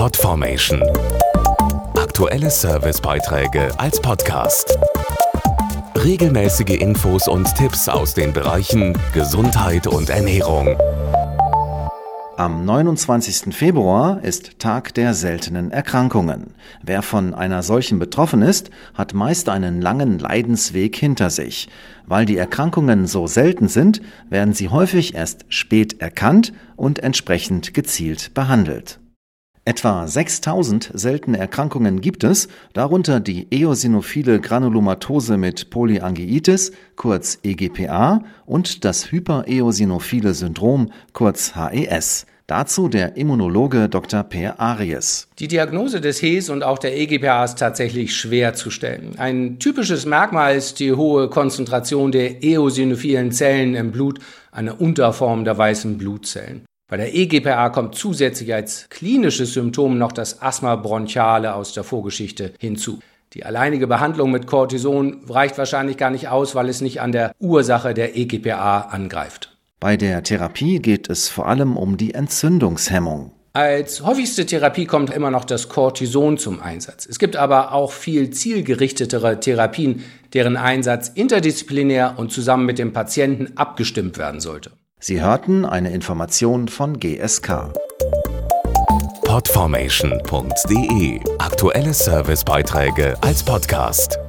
Podformation. Aktuelle Servicebeiträge als Podcast. Regelmäßige Infos und Tipps aus den Bereichen Gesundheit und Ernährung. Am 29. Februar ist Tag der seltenen Erkrankungen. Wer von einer solchen betroffen ist, hat meist einen langen Leidensweg hinter sich. Weil die Erkrankungen so selten sind, werden sie häufig erst spät erkannt und entsprechend gezielt behandelt. Etwa 6000 seltene Erkrankungen gibt es, darunter die eosinophile Granulomatose mit Polyangiitis, kurz EGPA, und das hypereosinophile Syndrom, kurz HES. Dazu der Immunologe Dr. Per Aries. Die Diagnose des HES und auch der EGPA ist tatsächlich schwer zu stellen. Ein typisches Merkmal ist die hohe Konzentration der eosinophilen Zellen im Blut, eine Unterform der weißen Blutzellen. Bei der EGPA kommt zusätzlich als klinisches Symptom noch das Asthma bronchiale aus der Vorgeschichte hinzu. Die alleinige Behandlung mit Cortison reicht wahrscheinlich gar nicht aus, weil es nicht an der Ursache der EGPA angreift. Bei der Therapie geht es vor allem um die Entzündungshemmung. Als häufigste Therapie kommt immer noch das Cortison zum Einsatz. Es gibt aber auch viel zielgerichtetere Therapien, deren Einsatz interdisziplinär und zusammen mit dem Patienten abgestimmt werden sollte. Sie hörten eine Information von GSK. Podformation.de Aktuelle Servicebeiträge als Podcast.